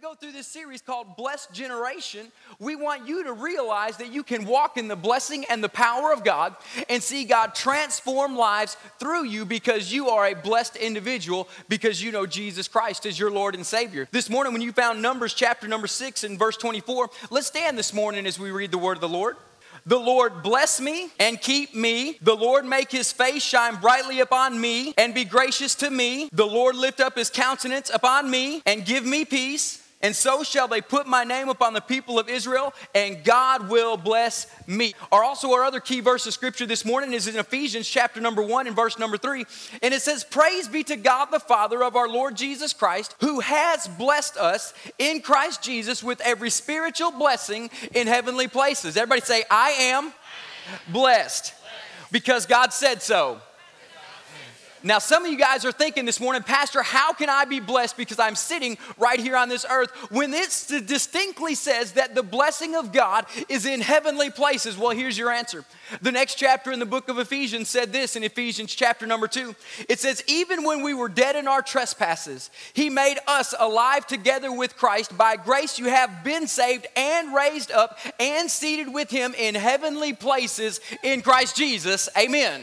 go through this series called Blessed Generation, we want you to realize that you can walk in the blessing and the power of God and see God transform lives through you because you are a blessed individual because you know Jesus Christ is your Lord and Savior. This morning, when you found Numbers chapter number six and verse 24, let's stand this morning as we read the word of the Lord. The Lord bless me and keep me. The Lord make his face shine brightly upon me and be gracious to me. The Lord lift up his countenance upon me and give me peace. And so shall they put my name upon the people of Israel, and God will bless me. Or also, our other key verse of scripture this morning is in Ephesians chapter number one and verse number three. And it says, Praise be to God the Father of our Lord Jesus Christ, who has blessed us in Christ Jesus with every spiritual blessing in heavenly places. Everybody say, I am blessed because God said so. Now, some of you guys are thinking this morning, Pastor, how can I be blessed because I'm sitting right here on this earth when it distinctly says that the blessing of God is in heavenly places? Well, here's your answer. The next chapter in the book of Ephesians said this in Ephesians chapter number two. It says, Even when we were dead in our trespasses, He made us alive together with Christ. By grace you have been saved and raised up and seated with Him in heavenly places in Christ Jesus. Amen.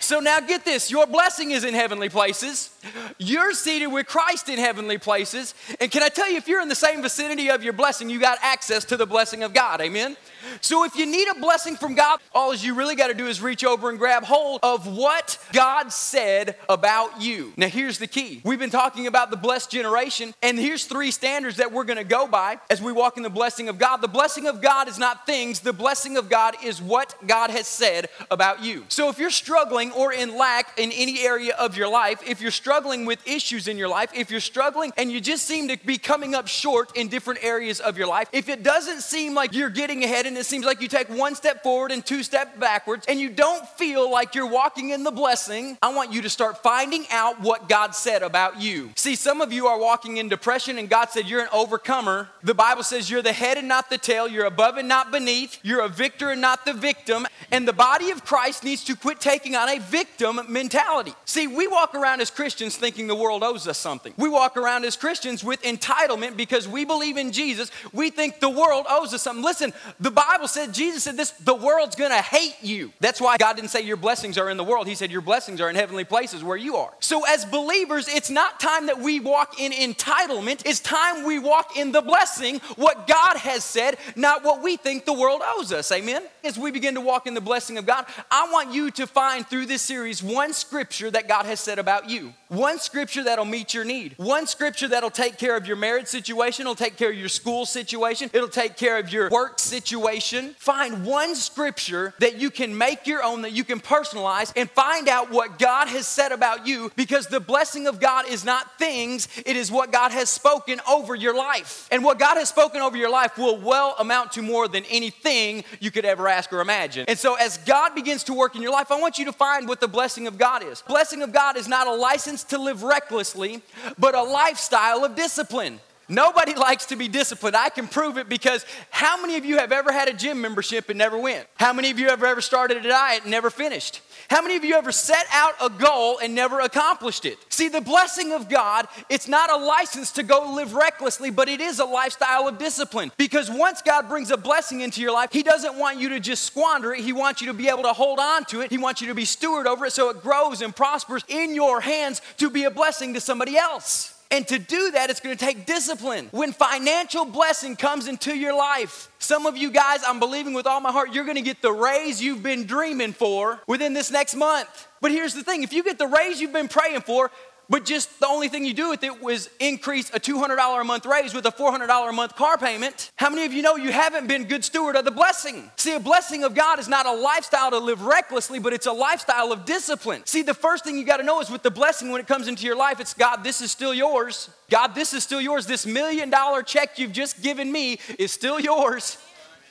So now get this your blessing is in heavenly places. You're seated with Christ in heavenly places. And can I tell you, if you're in the same vicinity of your blessing, you got access to the blessing of God. Amen? So if you need a blessing from God, all you really got to do is reach over and grab hold of what God said about you. Now, here's the key. We've been talking about the blessed generation, and here's three standards that we're going to go by as we walk in the blessing of God. The blessing of God is not things, the blessing of God is what God has said about you. So if you're struggling or in lack in any area of your life, if you're struggling with issues in your life, if you're struggling and you just seem to be coming up short in different areas of your life, if it doesn't seem like you're getting ahead and it seems like you take one step forward and two steps backwards, and you don't feel like you're walking in the blessing, I want you to start finding out what God said about you. See, some of you are walking in depression, and God said you're an overcomer. The Bible says you're the head and not the tail, you're above and not beneath, you're a victor and not the victim. And the body of Christ needs to quit taking on a victim mentality. See, we walk around as Christians thinking the world owes us something. We walk around as Christians with entitlement because we believe in Jesus. We think the world owes us something. Listen, the Bible said, Jesus said this, the world's gonna hate you. That's why God didn't say your blessings are in the world. He said your blessings are in heavenly places where you are. So, as believers, it's not time that we walk in entitlement, it's time we walk in the blessing, what God has said, not what we think the world owes us. Amen? As we begin to walk in the blessing of God, I want you to find through this series one scripture that God has said about you. One scripture that'll meet your need. One scripture that'll take care of your marriage situation, it'll take care of your school situation, it'll take care of your work situation situation, find one scripture that you can make your own, that you can personalize, and find out what God has said about you because the blessing of God is not things, it is what God has spoken over your life. And what God has spoken over your life will well amount to more than anything you could ever ask or imagine. And so, as God begins to work in your life, I want you to find what the blessing of God is. Blessing of God is not a license to live recklessly, but a lifestyle of discipline. Nobody likes to be disciplined. I can prove it because how many of you have ever had a gym membership and never went? How many of you have ever started a diet and never finished? How many of you ever set out a goal and never accomplished it? See, the blessing of God, it's not a license to go live recklessly, but it is a lifestyle of discipline. Because once God brings a blessing into your life, He doesn't want you to just squander it. He wants you to be able to hold on to it. He wants you to be steward over it so it grows and prospers in your hands to be a blessing to somebody else. And to do that, it's gonna take discipline. When financial blessing comes into your life, some of you guys, I'm believing with all my heart, you're gonna get the raise you've been dreaming for within this next month. But here's the thing if you get the raise you've been praying for, but just the only thing you do with it was increase a $200 a month raise with a $400 a month car payment. How many of you know you haven't been good steward of the blessing? See, a blessing of God is not a lifestyle to live recklessly, but it's a lifestyle of discipline. See, the first thing you got to know is with the blessing when it comes into your life, it's God, this is still yours. God, this is still yours. This million dollar check you've just given me is still yours.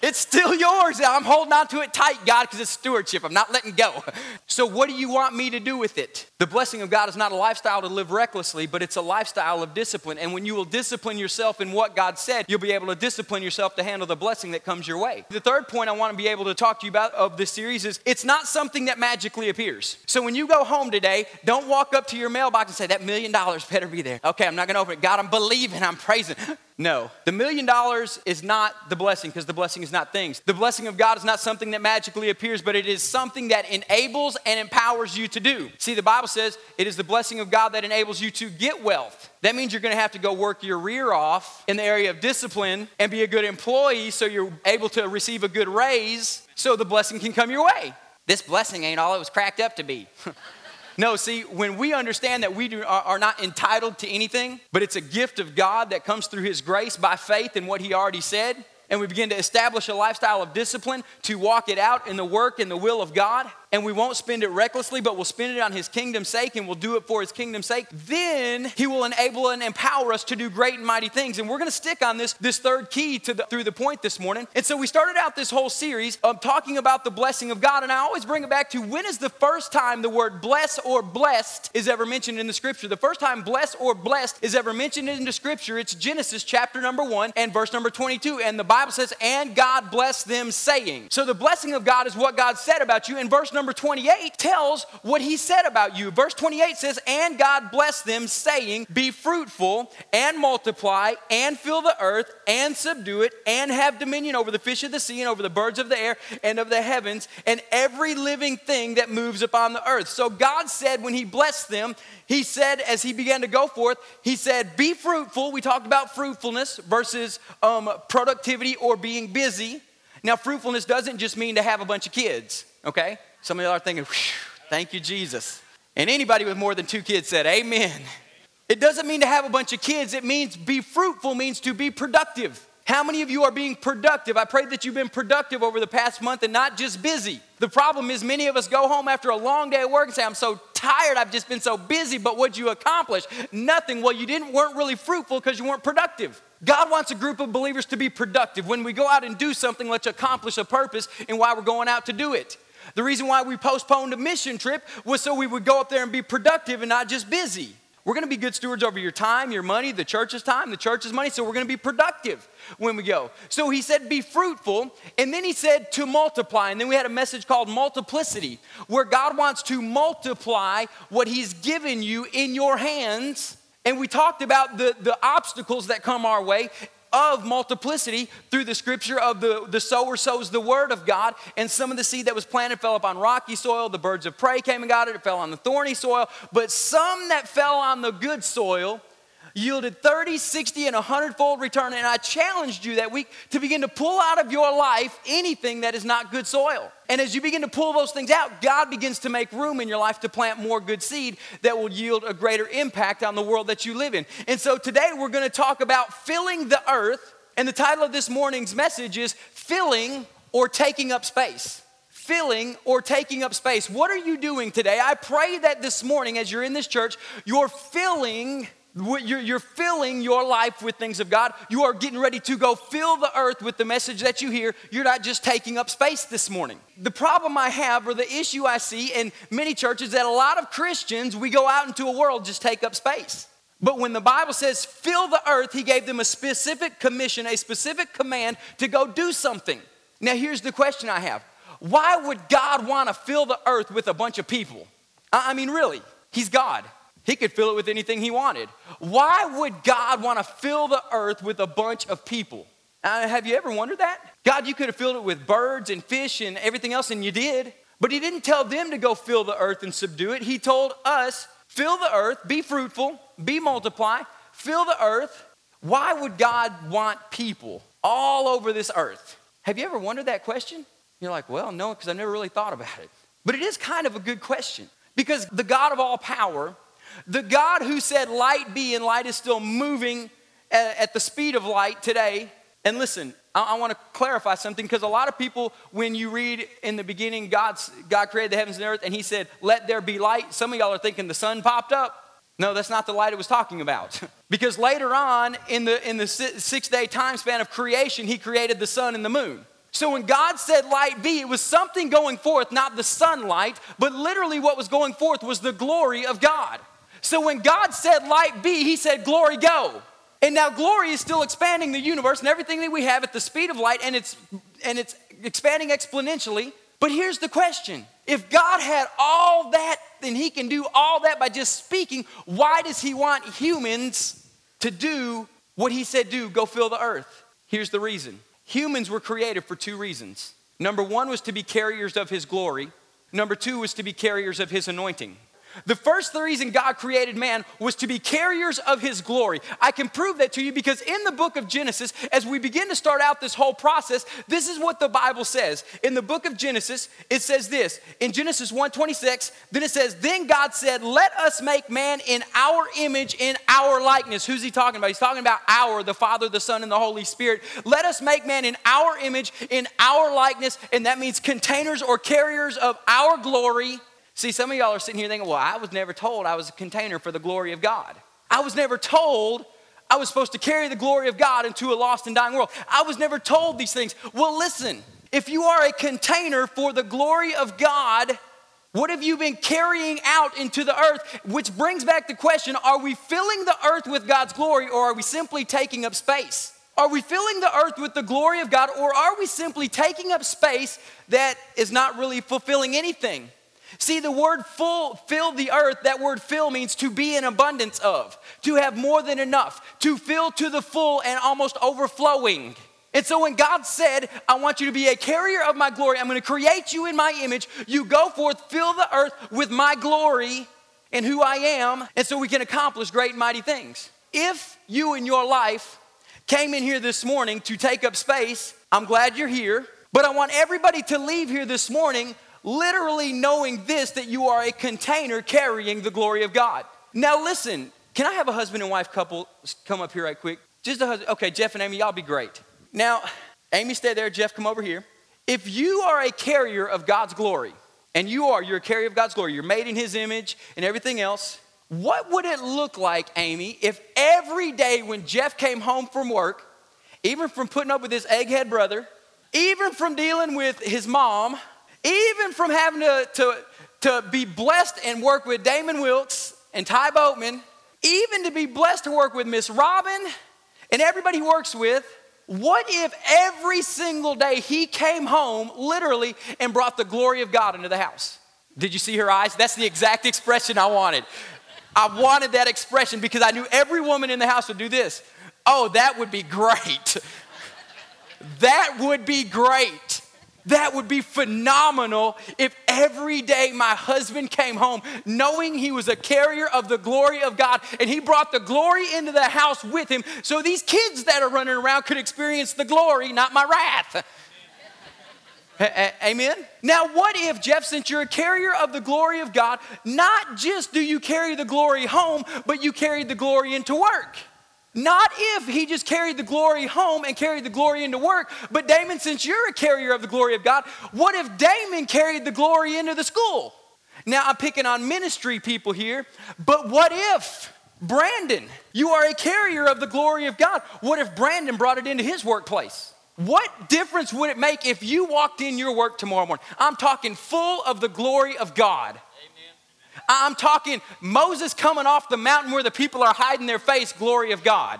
It's still yours. I'm holding on to it tight, God, because it's stewardship. I'm not letting go. So, what do you want me to do with it? The blessing of God is not a lifestyle to live recklessly, but it's a lifestyle of discipline. And when you will discipline yourself in what God said, you'll be able to discipline yourself to handle the blessing that comes your way. The third point I want to be able to talk to you about of this series is it's not something that magically appears. So, when you go home today, don't walk up to your mailbox and say, That million dollars better be there. Okay, I'm not going to open it. God, I'm believing, I'm praising. No. The million dollars is not the blessing because the blessing is not things. The blessing of God is not something that magically appears, but it is something that enables and empowers you to do. See, the Bible says it is the blessing of God that enables you to get wealth. That means you're going to have to go work your rear off in the area of discipline and be a good employee so you're able to receive a good raise so the blessing can come your way. This blessing ain't all it was cracked up to be. No, see, when we understand that we do, are, are not entitled to anything, but it's a gift of God that comes through His grace by faith in what He already said, and we begin to establish a lifestyle of discipline to walk it out in the work and the will of God, and we won't spend it recklessly, but we'll spend it on His kingdom's sake and we'll do it for His kingdom's sake, then He will enable and empower us to do great and mighty things. And we're gonna stick on this, this third key to the, through the point this morning. And so we started out this whole series of talking about the blessing of God, and I always bring it back to when is the first time the word bless or blessed is ever mentioned in the scripture? The first time bless or blessed is ever mentioned in the scripture, it's Genesis chapter number one and verse number 22. And the Bible says, and God blessed them, saying. So the blessing of God is what God said about you. And verse number 28 tells what he said about you. Verse 28 says, And God blessed them, saying, Be fruitful and multiply and fill the earth and subdue it and have dominion over the fish of the sea and over the birds of the air and of the heavens and every living thing that moves upon the earth. So God said when he blessed them, he said as he began to go forth, he said, Be fruitful. We talked about fruitfulness versus um, productivity or being busy. Now, fruitfulness doesn't just mean to have a bunch of kids, okay? Some of y'all are thinking, thank you, Jesus. And anybody with more than two kids said, Amen. It doesn't mean to have a bunch of kids, it means be fruitful, means to be productive. How many of you are being productive? I pray that you've been productive over the past month and not just busy. The problem is, many of us go home after a long day of work and say, I'm so tired, I've just been so busy, but what'd you accomplish? Nothing. Well, you didn't, weren't really fruitful because you weren't productive. God wants a group of believers to be productive. When we go out and do something, let's accomplish a purpose and why we're going out to do it. The reason why we postponed a mission trip was so we would go up there and be productive and not just busy. We're going to be good stewards over your time, your money, the church's time, the church's money, so we're going to be productive when we go. So he said, be fruitful, and then he said to multiply. And then we had a message called multiplicity, where God wants to multiply what he's given you in your hands. And we talked about the, the obstacles that come our way of multiplicity through the scripture of the, the sower sows the word of God. And some of the seed that was planted fell upon rocky soil. The birds of prey came and got it. It fell on the thorny soil. But some that fell on the good soil yielded 30, 60, and 100 fold return. And I challenged you that week to begin to pull out of your life anything that is not good soil. And as you begin to pull those things out, God begins to make room in your life to plant more good seed that will yield a greater impact on the world that you live in. And so today we're going to talk about filling the earth. And the title of this morning's message is Filling or Taking Up Space filling or taking up space. What are you doing today? I pray that this morning, as you're in this church, you're filling you're, filling your life with things of God. You are getting ready to go fill the earth with the message that you hear. You're not just taking up space this morning. The problem I have, or the issue I see in many churches, that a lot of Christians, we go out into a world, just take up space. But when the Bible says fill the earth, He gave them a specific commission, a specific command to go do something. Now, here's the question I have Why would God want to fill the earth with a bunch of people? I mean, really, He's God. He could fill it with anything he wanted. Why would God want to fill the earth with a bunch of people? Uh, have you ever wondered that? God, you could have filled it with birds and fish and everything else, and you did. But He didn't tell them to go fill the earth and subdue it. He told us, fill the earth, be fruitful, be multiply, fill the earth. Why would God want people all over this earth? Have you ever wondered that question? You're like, well, no, because I never really thought about it. But it is kind of a good question because the God of all power the God who said, Light be, and light is still moving at, the speed of light today. And listen, I, want to clarify something because a lot of people, when you read in the beginning, God's, God created the heavens and earth, and He said, Let there be light. Some of y'all are thinking the sun popped up. No, that's not the light it was talking about. because later on in the, in the six day time span of creation, He created the sun and the moon. So when God said light be, it was something going forth, not the sunlight, but literally what was going forth was the glory of God. So when God said light be, he said glory go. And now glory is still expanding the universe and everything that we have at the speed of light and it's and it's expanding exponentially. But here's the question. If God had all that, then he can do all that by just speaking. Why does he want humans to do what he said, do, go fill the earth. Here's the reason humans were created for two reasons. Number one was to be carriers of his glory, number two was to be carriers of his anointing. The first the reason God created man was to be carriers of his glory. I can prove that to you because in the book of Genesis, as we begin to start out this whole process, this is what the Bible says. In the book of Genesis, it says this. In Genesis 1:26, then it says, "Then God said, "Let us make man in our image, in our likeness." Who's he talking about? He's talking about our, the Father, the Son, and the Holy Spirit. Let us make man in our image, in our likeness, and that means containers or carriers of our glory See, some of y'all are sitting here thinking, well, I was never told I was a container for the glory of God. I was never told I was supposed to carry the glory of God into a lost and dying world. I was never told these things. Well, listen, if you are a container for the glory of God, what have you been carrying out into the earth? Which brings back the question are we filling the earth with God's glory or are we simply taking up space? Are we filling the earth with the glory of God or are we simply taking up space that is not really fulfilling anything? See, the word full, fill the earth, that word fill means to be in abundance of, to have more than enough, to fill to the full and almost overflowing. And so when God said, I want you to be a carrier of my glory, I'm going to create you in my image, you go forth, fill the earth with my glory and who I am, and so we can accomplish great and mighty things. If you in your life came in here this morning to take up space, I'm glad you're here, but I want everybody to leave here this morning literally knowing this that you are a container carrying the glory of God. Now, listen, can I have a husband and wife couple come up here right quick? Just a husband. Okay, Jeff and Amy, y'all be great. Now, Amy, stay there. Jeff, come over here. If you are a carrier of God's glory, and you are, you're a carrier of God's glory, you're made in His image and everything else, what would it look like, Amy, if every day when Jeff came home from work, even from putting up with his egghead brother, even from dealing with his mom, even from having to, to, to be blessed and work with Damon Wilkes and Ty Boatman, even to be blessed to work with Miss Robin and everybody he works with, what if every single day he came home literally and brought the glory of God into the house? Did you see her eyes? That's the exact expression I wanted. I wanted that expression because I knew every woman in the house would do this. Oh, that would be great. that would be great. That would be phenomenal if every day my husband came home knowing he was a carrier of the glory of God and he brought the glory into the house with him so these kids that are running around could experience the glory, not my wrath. Amen? Now, what if, Jeff, since you're a carrier of the glory of God, not just do you carry the glory home, but you carry the glory into work? Not if he just carried the glory home and carried the glory into work, but Damon, since you're a carrier of the glory of God, what if Damon carried the glory into the school? Now I'm picking on ministry people here, but what if Brandon, you are a carrier of the glory of God? What if Brandon brought it into his workplace? What difference would it make if you walked in your work tomorrow morning? I'm talking full of the glory of God. I'm talking Moses coming off the mountain where the people are hiding their face, glory of God.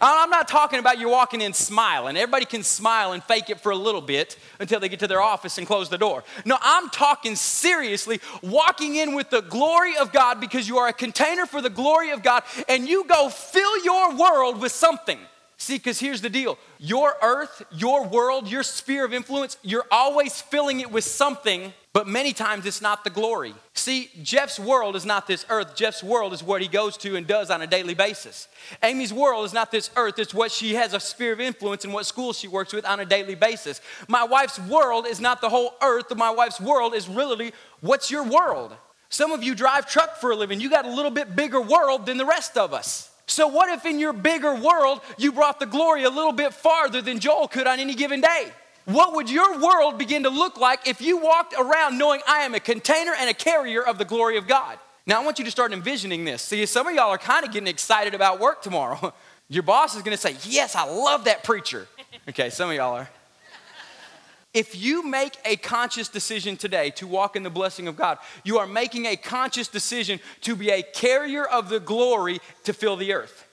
I'm not talking about you walking in smiling. Everybody can smile and fake it for a little bit until they get to their office and close the door. No, I'm talking seriously walking in with the glory of God because you are a container for the glory of God and you go fill your world with something. See, because here's the deal your earth, your world, your sphere of influence, you're always filling it with something, but many times it's not the glory. See, Jeff's world is not this earth. Jeff's world is what he goes to and does on a daily basis. Amy's world is not this earth, it's what she has a sphere of influence and what school she works with on a daily basis. My wife's world is not the whole earth, my wife's world is really what's your world? Some of you drive truck for a living, you got a little bit bigger world than the rest of us. So, what if in your bigger world you brought the glory a little bit farther than Joel could on any given day? What would your world begin to look like if you walked around knowing I am a container and a carrier of the glory of God? Now, I want you to start envisioning this. See, some of y'all are kind of getting excited about work tomorrow. Your boss is going to say, Yes, I love that preacher. Okay, some of y'all are. If you make a conscious decision today to walk in the blessing of God, you are making a conscious decision to be a carrier of the glory to fill the earth.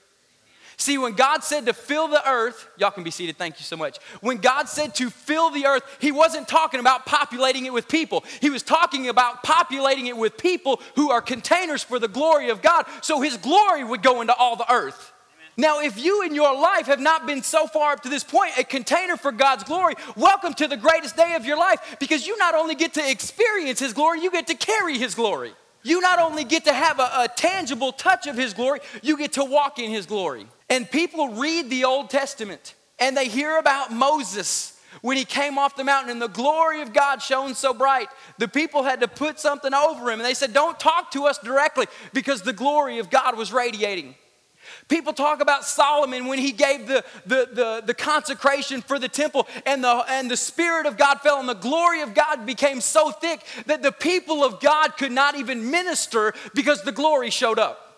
See, when God said to fill the earth, y'all can be seated, thank you so much. When God said to fill the earth, He wasn't talking about populating it with people. He was talking about populating it with people who are containers for the glory of God, so His glory would go into all the earth. Now, if you in your life have not been so far up to this point, a container for God's glory, welcome to the greatest day of your life because you not only get to experience His glory, you get to carry His glory. You not only get to have a, a tangible touch of His glory, you get to walk in His glory. And people read the Old Testament and they hear about Moses when he came off the mountain and the glory of God shone so bright. The people had to put something over him and they said, Don't talk to us directly because the glory of God was radiating. People talk about Solomon when he gave the, the, the, the, consecration for the temple, and the, and the Spirit of God fell, and the glory of God became so thick that the people of God could not even minister because the glory showed up.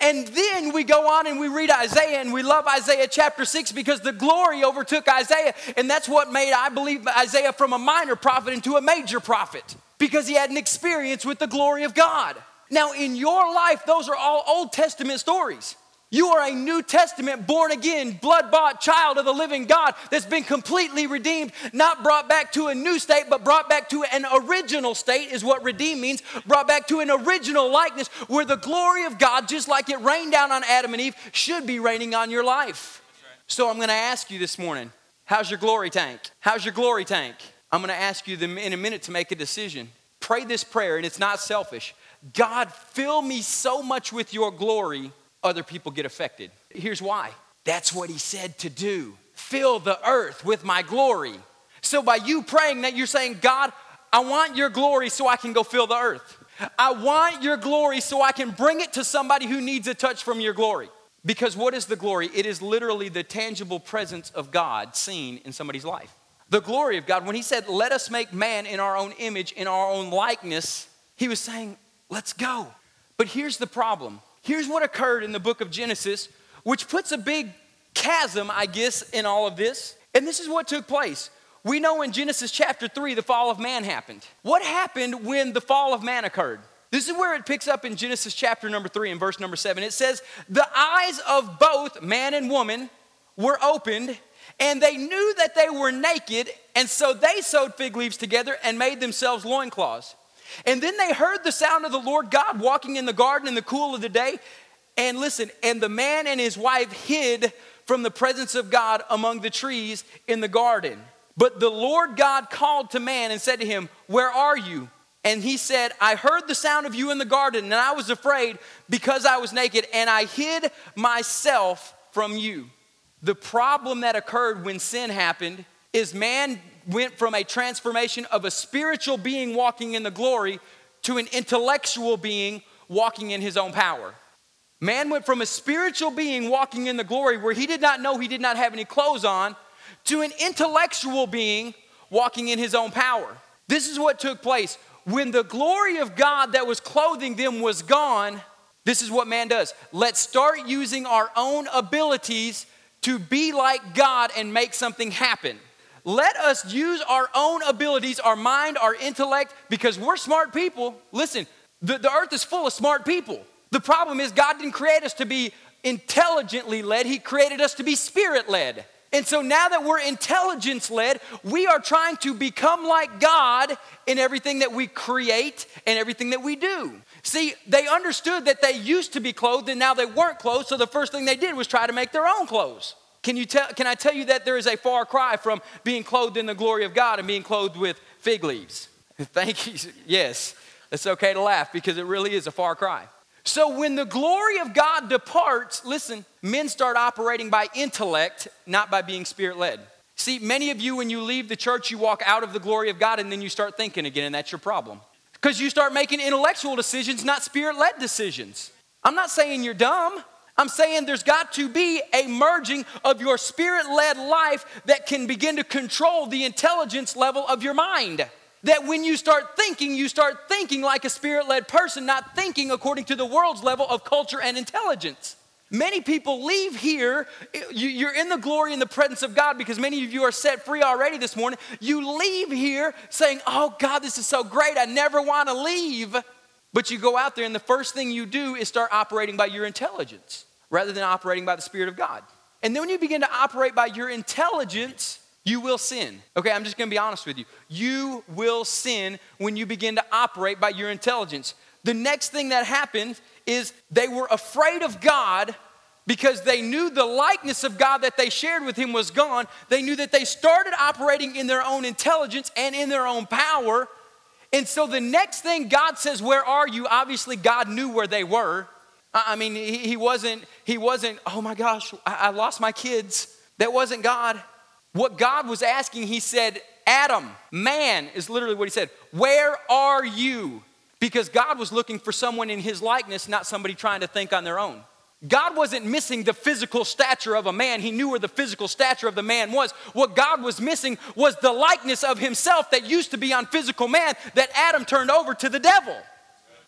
And then we go on and we read Isaiah, and we love Isaiah chapter 6 because the glory overtook Isaiah, and that's what made, I believe, Isaiah from a minor prophet into a major prophet because he had an experience with the glory of God. Now, in your life, those are all Old Testament stories. You are a New Testament, born again, blood bought child of the living God that's been completely redeemed, not brought back to a new state, but brought back to an original state, is what redeem means. Brought back to an original likeness where the glory of God, just like it rained down on Adam and Eve, should be raining on your life. So I'm gonna ask you this morning how's your glory tank? How's your glory tank? I'm gonna ask you in a minute to make a decision. Pray this prayer, and it's not selfish. God, fill me so much with your glory other people get affected. Here's why that's what he said to do fill the earth with my glory. So, by you praying that, you're saying, God, I want your glory so I can go fill the earth. I want your glory so I can bring it to somebody who needs a touch from your glory. Because what is the glory? It is literally the tangible presence of God seen in somebody's life. The glory of God, when he said, Let us make man in our own image, in our own likeness, he was saying, Let's go. But here's the problem Here's what occurred in the book of Genesis, which puts a big chasm, I guess, in all of this. And this is what took place. We know in Genesis chapter 3, the fall of man happened. What happened when the fall of man occurred? This is where it picks up in Genesis chapter number 3 and verse number 7. It says, The eyes of both man and woman were opened, and they knew that they were naked, and so they sewed fig leaves together and made themselves loincloths. And then they heard the sound of the Lord God walking in the garden in the cool of the day. And listen, and the man and his wife hid from the presence of God among the trees in the garden. But the Lord God called to man and said to him, Where are you? And he said, I heard the sound of you in the garden, and I was afraid because I was naked, and I hid myself from you. The problem that occurred when sin happened is man went from a transformation of a spiritual being walking in the glory to an intellectual being walking in his own power. Man went from a spiritual being walking in the glory where he did not know he did not have any clothes on to an intellectual being walking in his own power. This is what took place. When the glory of God that was clothing them was gone, this is what man does. Let's start using our own abilities to be like God and make something happen. Let us use our own abilities, our mind, our intellect, because we're smart people. Listen, the, the earth is full of smart people. The problem is, God didn't create us to be intelligently led, He created us to be spirit led. And so now that we're intelligence led, we are trying to become like God in everything that we create and everything that we do. See, they understood that they used to be clothed and now they weren't clothed, so the first thing they did was try to make their own clothes. Can, you tell, can I tell you that there is a far cry from being clothed in the glory of God and being clothed with fig leaves? Thank you. Yes, it's okay to laugh because it really is a far cry. So when the glory of God departs, listen, men start operating by intellect, not by being spirit led. See, many of you, when you leave the church, you walk out of the glory of God and then you start thinking again, and that's your problem. Because you start making intellectual decisions, not spirit led decisions. I'm not saying you're dumb. I'm saying there's got to be a merging of your spirit led life that can begin to control the intelligence level of your mind. That when you start thinking, you start thinking like a spirit led person, not thinking according to the world's level of culture and intelligence. Many people leave here, you're in the glory and the presence of God because many of you are set free already this morning. You leave here saying, Oh God, this is so great, I never want to leave. But you go out there and the first thing you do is start operating by your intelligence rather than operating by the Spirit of God. And then when you begin to operate by your intelligence, you will sin. Okay, I'm just gonna be honest with you. You will sin when you begin to operate by your intelligence. The next thing that happened is they were afraid of God because they knew the likeness of God that they shared with him was gone. They knew that they started operating in their own intelligence and in their own power. And so the next thing God says, Where are you? Obviously, God knew where they were. I mean, he wasn't, he wasn't, oh my gosh, I lost my kids. That wasn't God. What God was asking, he said, Adam, man, is literally what he said. Where are you? Because God was looking for someone in his likeness, not somebody trying to think on their own. God wasn't missing the physical stature of a man. He knew where the physical stature of the man was. What God was missing was the likeness of himself that used to be on physical man that Adam turned over to the devil.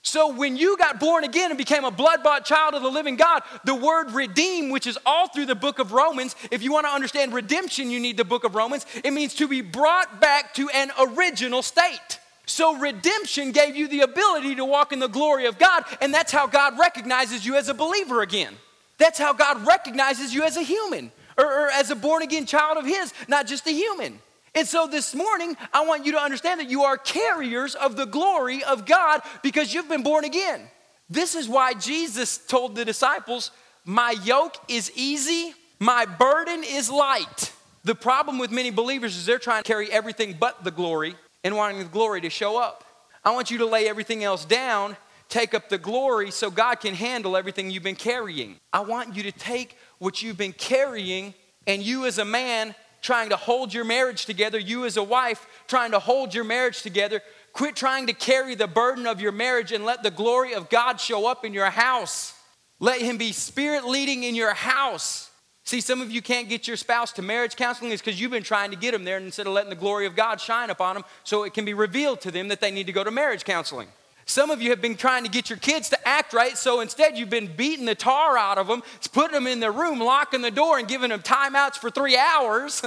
So when you got born again and became a blood bought child of the living God, the word redeem, which is all through the book of Romans, if you want to understand redemption, you need the book of Romans. It means to be brought back to an original state. So redemption gave you the ability to walk in the glory of God, and that's how God recognizes you as a believer again. That's how God recognizes you as a human or, or as a born again child of His, not just a human. And so this morning, I want you to understand that you are carriers of the glory of God because you've been born again. This is why Jesus told the disciples, My yoke is easy, my burden is light. The problem with many believers is they're trying to carry everything but the glory and wanting the glory to show up. I want you to lay everything else down, take up the glory so God can handle everything you've been carrying. I want you to take what you've been carrying and you as a man trying to hold your marriage together, you as a wife trying to hold your marriage together, quit trying to carry the burden of your marriage and let the glory of God show up in your house. Let Him be spirit leading in your house. See, some of you can't get your spouse to marriage counseling is because you've been trying to get them there instead of letting the glory of God shine upon them so it can be revealed to them that they need to go to marriage counseling. Some of you have been trying to get your kids to act right, so instead you've been beating the tar out of them, it's putting them in their room, locking the door, and giving them timeouts for three hours.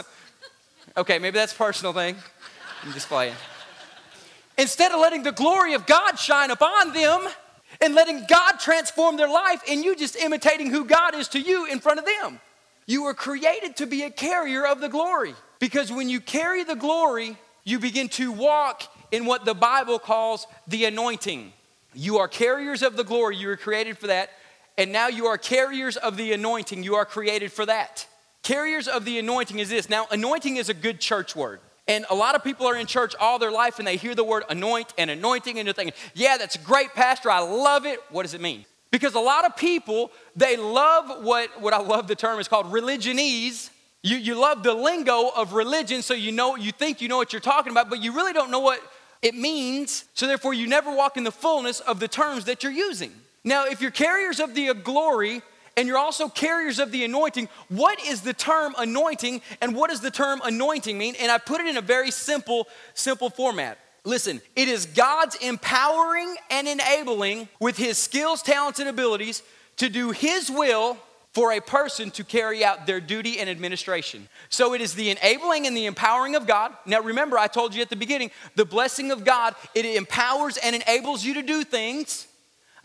okay, maybe that's a personal thing. I'm just playing. Instead of letting the glory of God shine upon them and letting God transform their life, and you just imitating who God is to you in front of them. You were created to be a carrier of the glory because when you carry the glory, you begin to walk in what the Bible calls the anointing. You are carriers of the glory, you were created for that. And now you are carriers of the anointing, you are created for that. Carriers of the anointing is this. Now, anointing is a good church word. And a lot of people are in church all their life and they hear the word anoint and anointing and they're thinking, yeah, that's great, Pastor. I love it. What does it mean? Because a lot of people, they love what, what I love the term is called religionese. You, you love the lingo of religion, so you know you think you know what you're talking about, but you really don't know what it means, so therefore you never walk in the fullness of the terms that you're using. Now, if you're carriers of the glory and you're also carriers of the anointing, what is the term anointing and what does the term anointing mean? And I put it in a very simple, simple format. Listen, it is God's empowering and enabling with his skills, talents, and abilities to do his will for a person to carry out their duty and administration. So it is the enabling and the empowering of God. Now remember, I told you at the beginning, the blessing of God, it empowers and enables you to do things.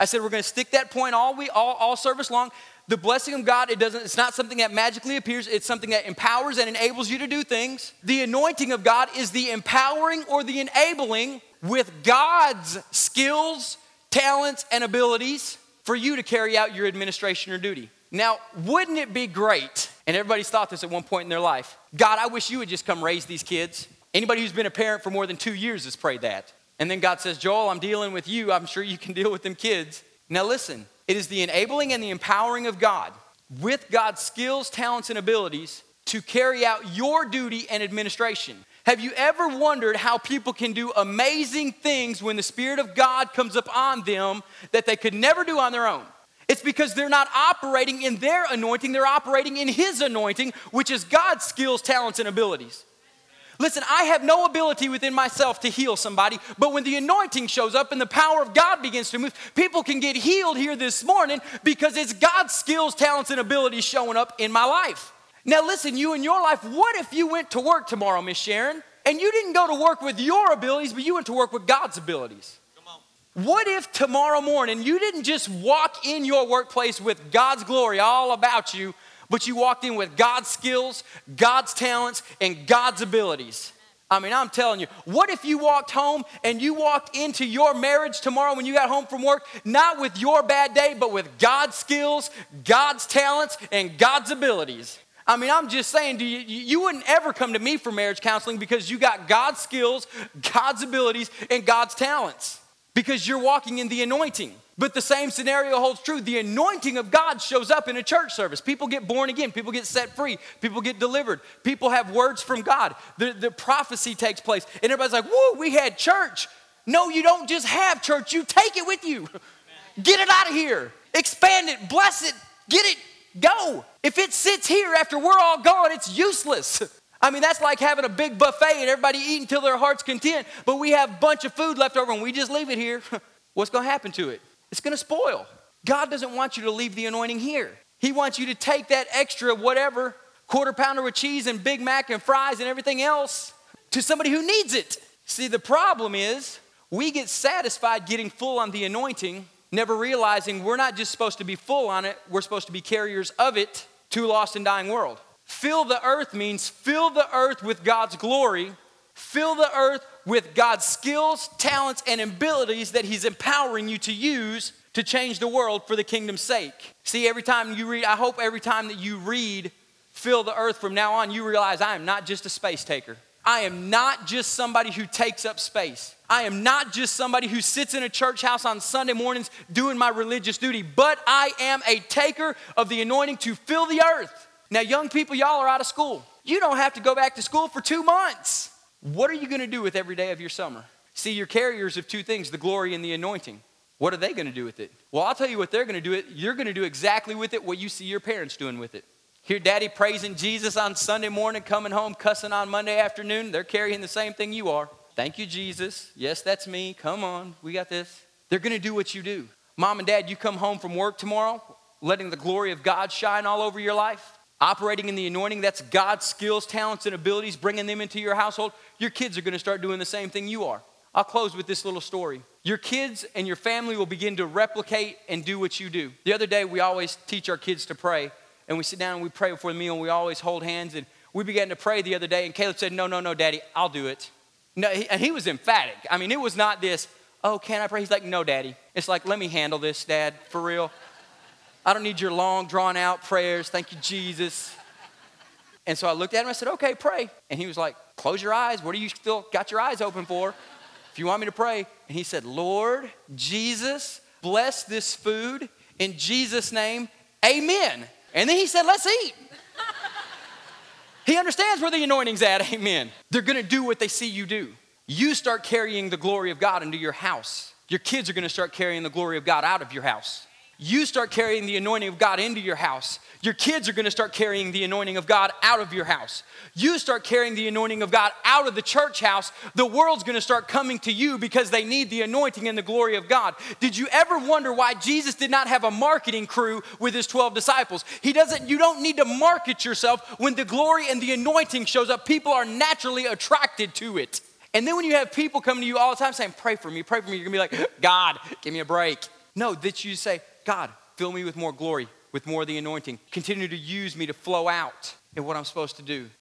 I said we're going to stick that point all we all, all service long. The blessing of God, it doesn't, it's not something that magically appears, it's something that empowers and enables you to do things. The anointing of God is the empowering or the enabling with God's skills, talents, and abilities for you to carry out your administration or duty. Now, wouldn't it be great? And everybody's thought this at one point in their life. God, I wish you would just come raise these kids. Anybody who's been a parent for more than two years has prayed that. And then God says, Joel, I'm dealing with you. I'm sure you can deal with them kids. Now, listen, it is the enabling and the empowering of God with God's skills, talents, and abilities to carry out your duty and administration. Have you ever wondered how people can do amazing things when the Spirit of God comes upon them that they could never do on their own? It's because they're not operating in their anointing, they're operating in His anointing, which is God's skills, talents, and abilities. Listen, I have no ability within myself to heal somebody, but when the anointing shows up and the power of God begins to move, people can get healed here this morning because it's God's skills, talents, and abilities showing up in my life. Now, listen, you in your life, what if you went to work tomorrow, Miss Sharon, and you didn't go to work with your abilities, but you went to work with God's abilities? What if tomorrow morning you didn't just walk in your workplace with God's glory all about you, but you walked in with God's skills, God's talents, and God's abilities? I mean, I'm telling you, what if you walked home and you walked into your marriage tomorrow when you got home from work, not with your bad day, but with God's skills, God's talents, and God's abilities? I mean, I'm just saying, you, you wouldn't ever come to me for marriage counseling because you got God's skills, God's abilities, and God's talents because you're walking in the anointing. But the same scenario holds true. The anointing of God shows up in a church service. People get born again, people get set free, people get delivered, people have words from God. The, the prophecy takes place. And everybody's like, whoa, we had church. No, you don't just have church, you take it with you. Get it out of here, expand it, bless it, get it, go. If it sits here after we're all gone, it's useless. I mean, that's like having a big buffet and everybody eating till their heart's content, but we have a bunch of food left over and we just leave it here. What's going to happen to it? It's going to spoil. God doesn't want you to leave the anointing here. He wants you to take that extra whatever, quarter pounder with cheese and Big Mac and fries and everything else to somebody who needs it. See, the problem is we get satisfied getting full on the anointing, never realizing we're not just supposed to be full on it, we're supposed to be carriers of it to a lost and dying world. Fill the earth means fill the earth with God's glory, fill the earth with God's skills, talents, and abilities that He's empowering you to use to change the world for the kingdom's sake. See, every time you read, I hope every time that you read Fill the Earth from now on, you realize I am not just a space taker. I am not just somebody who takes up space. I am not just somebody who sits in a church house on Sunday mornings doing my religious duty, but I am a taker of the anointing to fill the earth. Now, young people, y'all are out of school. You don't have to go back to school for two months. What are you going to do with every day of your summer? See, you're carriers of two things the glory and the anointing. What are they going to do with it? Well, I'll tell you what they're going to do it. You're going to do exactly with it what you see your parents doing with it. Hear daddy praising Jesus on Sunday morning, coming home cussing on Monday afternoon. They're carrying the same thing you are. Thank you, Jesus. Yes, that's me. Come on, we got this. They're going to do what you do. Mom and dad, you come home from work tomorrow, letting the glory of God shine all over your life operating in the anointing, that's God's skills, talents, and abilities, bringing them into your household, your kids are going to start doing the same thing you are. I'll close with this little story. Your kids and your family will begin to replicate and do what you do. The other day, we always teach our kids to pray, and we sit down and we pray before the meal, and we always hold hands. And we began to pray the other day, and Caleb said, No, no, no, Daddy, I'll do it. No, he, and he was emphatic. I mean, it was not this, Oh, can I pray? He's like, No, Daddy. It's like, Let me handle this, Dad, for real. I don't need your long, drawn out prayers. Thank you, Jesus. And so I looked at him, I said, okay, pray. And he was like, close your eyes. What are you still got your eyes open for? If you want me to pray. And he said, Lord Jesus, bless this food in Jesus' name, amen. And then he said, let's eat. he understands where the anointing's at, amen. They're gonna do what they see you do. You start carrying the glory of God into your house. Your kids are gonna start carrying the glory of God out of your house you start carrying the anointing of God into your house. Your kids are gonna start carrying the anointing of God out of your house. You start carrying the anointing of God out of the church house, the world's gonna start coming to you because they need the anointing and the glory of God. Did you ever wonder why Jesus did not have a marketing crew with his 12 disciples? He doesn't, you don't need to market yourself when the glory and the anointing shows up. People are naturally attracted to it. And then when you have people coming to you all the time saying, Pray for me, pray for me, you're gonna be like, God, give me a break. No, that you say, God, fill me with more glory, with more of the anointing. Continue to use me to flow out in what I'm supposed to do.